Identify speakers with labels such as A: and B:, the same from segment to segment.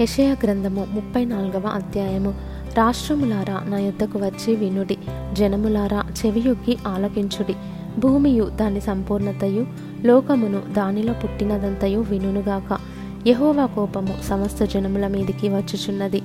A: యషయ గ్రంథము ముప్పై నాలుగవ అధ్యాయము. రాష్ట్రములారా నా యొద్దకు వచ్చి వినుడి జనములారా చెవియొగ్గి ఆలకించుడి. భూమియు దాని సంపూర్ణతయు లోకమును దానిలో పుట్టినదంతయు వినుగాక యహోవా కోపము సమస్త జనముల మీదికి వచ్చుచున్నది.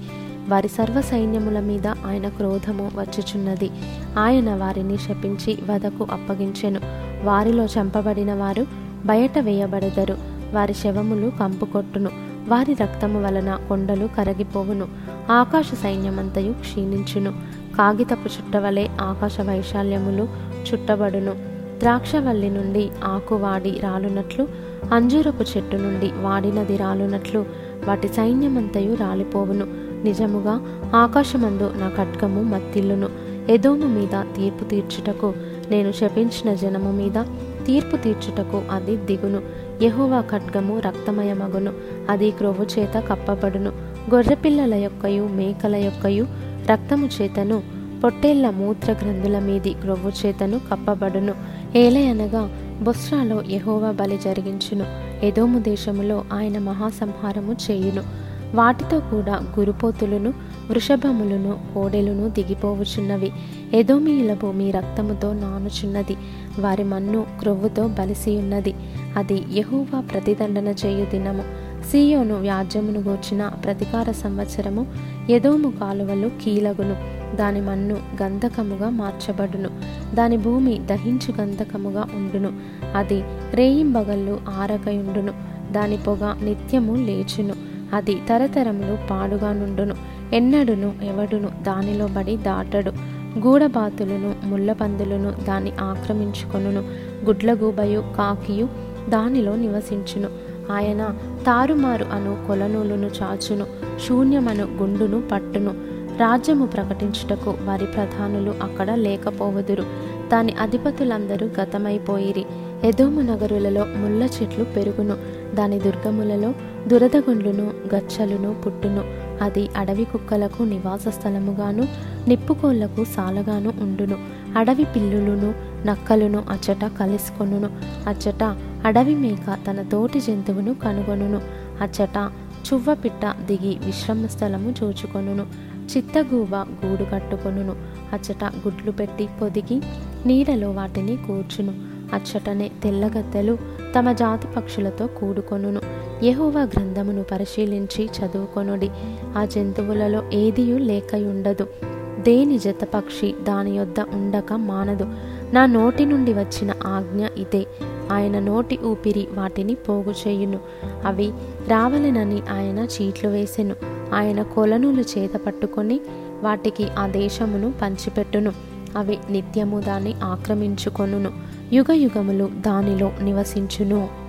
A: వారి సర్వ సైన్యముల మీద ఆయన క్రోధము వచ్చుచున్నది. ఆయన వారిని శపించి వదకు అప్పగించెను. వారిలో చంపబడిన వారు బయట వేయబడెదరు. వారి శవములు కంపుకొట్టును వారి రక్తము వలన కొండలు కరగిపోవును. ఆకాశ సైన్యమంతయు క్షీణించును. కాగితపు చుట్టవలే ఆకాశ వైశాల్యములు చుట్టబడును. ద్రాక్షవల్లి నుండి ఆకు వాడి రాలునట్లు అంజూరపు చెట్టు నుండి వాడినది రాలునట్లు వాటి సైన్యమంతయు రాలిపోవును. నిజముగా ఆకాశమందు నా ఖడ్గము మత్తిల్లును. ఎదోము మీద తీర్పు తీర్చుటకు నేను శపించిన జనము మీద తీర్పు తీర్చుటకు అది దిగును. యహోవా ఖడ్గము రక్తమయమగును. అది క్రొవ్వు చేత కప్పబడును. గొర్రెపిల్లల యొక్కయు మేకల యొక్కయు రక్తము చేతను. పొట్టేళ్ళ మూత్ర గ్రంథుల మీది క్రొవ్వు చేతను కప్పబడును. ఏలయనగా బొస్రాలో యహోవా బలి జరిగించును. ఎదోము దేశములో ఆయన మహాసంహారము చేయును. వాటితో కూడా గురుపోతులను వృషభములను కోడెలను దిగిపోవుచున్నవి. ఎదోమీయుల భూమి రక్తముతో నానుచున్నది. వారి మన్ను క్రొవ్వుతో బలిసియున్నది. అది యహూవా ప్రతిదండన చేయు దినము. సీయోను వ్యాజ్యమును గూర్చిన ప్రతికార సంవత్సరము ఎదోము కాలువలు కీలగును. దాని మన్ను గంధకముగా మార్చబడును. దాని భూమి దహించు గంధకముగా ఉండును. అది రేయింబగళ్ళు ఆరకయుండును. దాని పొగ నిత్యము లేచును. అది తరతరములు పాడుగా నుండును. ఎన్నడును ఎవడును దానిలో బడి దాటడు. గూడబాతులను ముళ్ళపందులను దాన్ని ఆక్రమించుకొనును. గుడ్లగూబయు కాకియు దానిలో నివసించును. ఆయన తారుమారు అను కొలనూలును చాచును. శూన్యమను గుండును పట్టును. రాజ్యము ప్రకటించుటకు వారి ప్రధానులు అక్కడ లేకపోవదురు. దాని అధిపతులందరూ గతమైపోయిరి. ఎదోము నగరులలో ముళ్ళ చెట్లు పెరుగును. దాని దుర్గములలో దురదగుండ్లును గచ్చలును పుట్టును అది అడవి కుక్కలకు నివాస స్థలముగాను నిప్పుకోళ్ళకు సాలగాను ఉండును. అడవి పిల్లులను నక్కలను అచ్చట కలుసుకొనును. అచ్చట అడవి మేక తన తోటి జంతువును కనుగొనును. అచ్చట చువ్వపిట్ట దిగి విశ్రమ స్థలము చూచుకొనును. చిత్తగూబ గూడు కట్టుకొనును. అచ్చట గుడ్లు పెట్టి పొదిగి నీడలో వాటిని కూర్చును. అచ్చటనే తెల్లగద్దెలు తమ జాతి పక్షులతో కూడుకొనును. యహోవా గ్రంథమును పరిశీలించి చదువుకొనుడి. ఆ జంతువులలో ఏదియూ లేకయుండదు. దేని జతపక్షి దాని యొద్ద ఉండక మానదు. నా నోటి నుండి వచ్చిన ఆజ్ఞ ఇదే. ఆయన నోటి ఊపిరి వాటిని పోగు చేయును. అవి రావలెనని ఆయన చీట్లు వేసెను. ఆయన కొలనులు చేత పట్టుకొని వాటికి ఆ దేశమును పంచిపెట్టును. అవి నిత్యము దాన్ని ఆక్రమించుకొనును. యుగ యుగములు దానిలో నివసించును.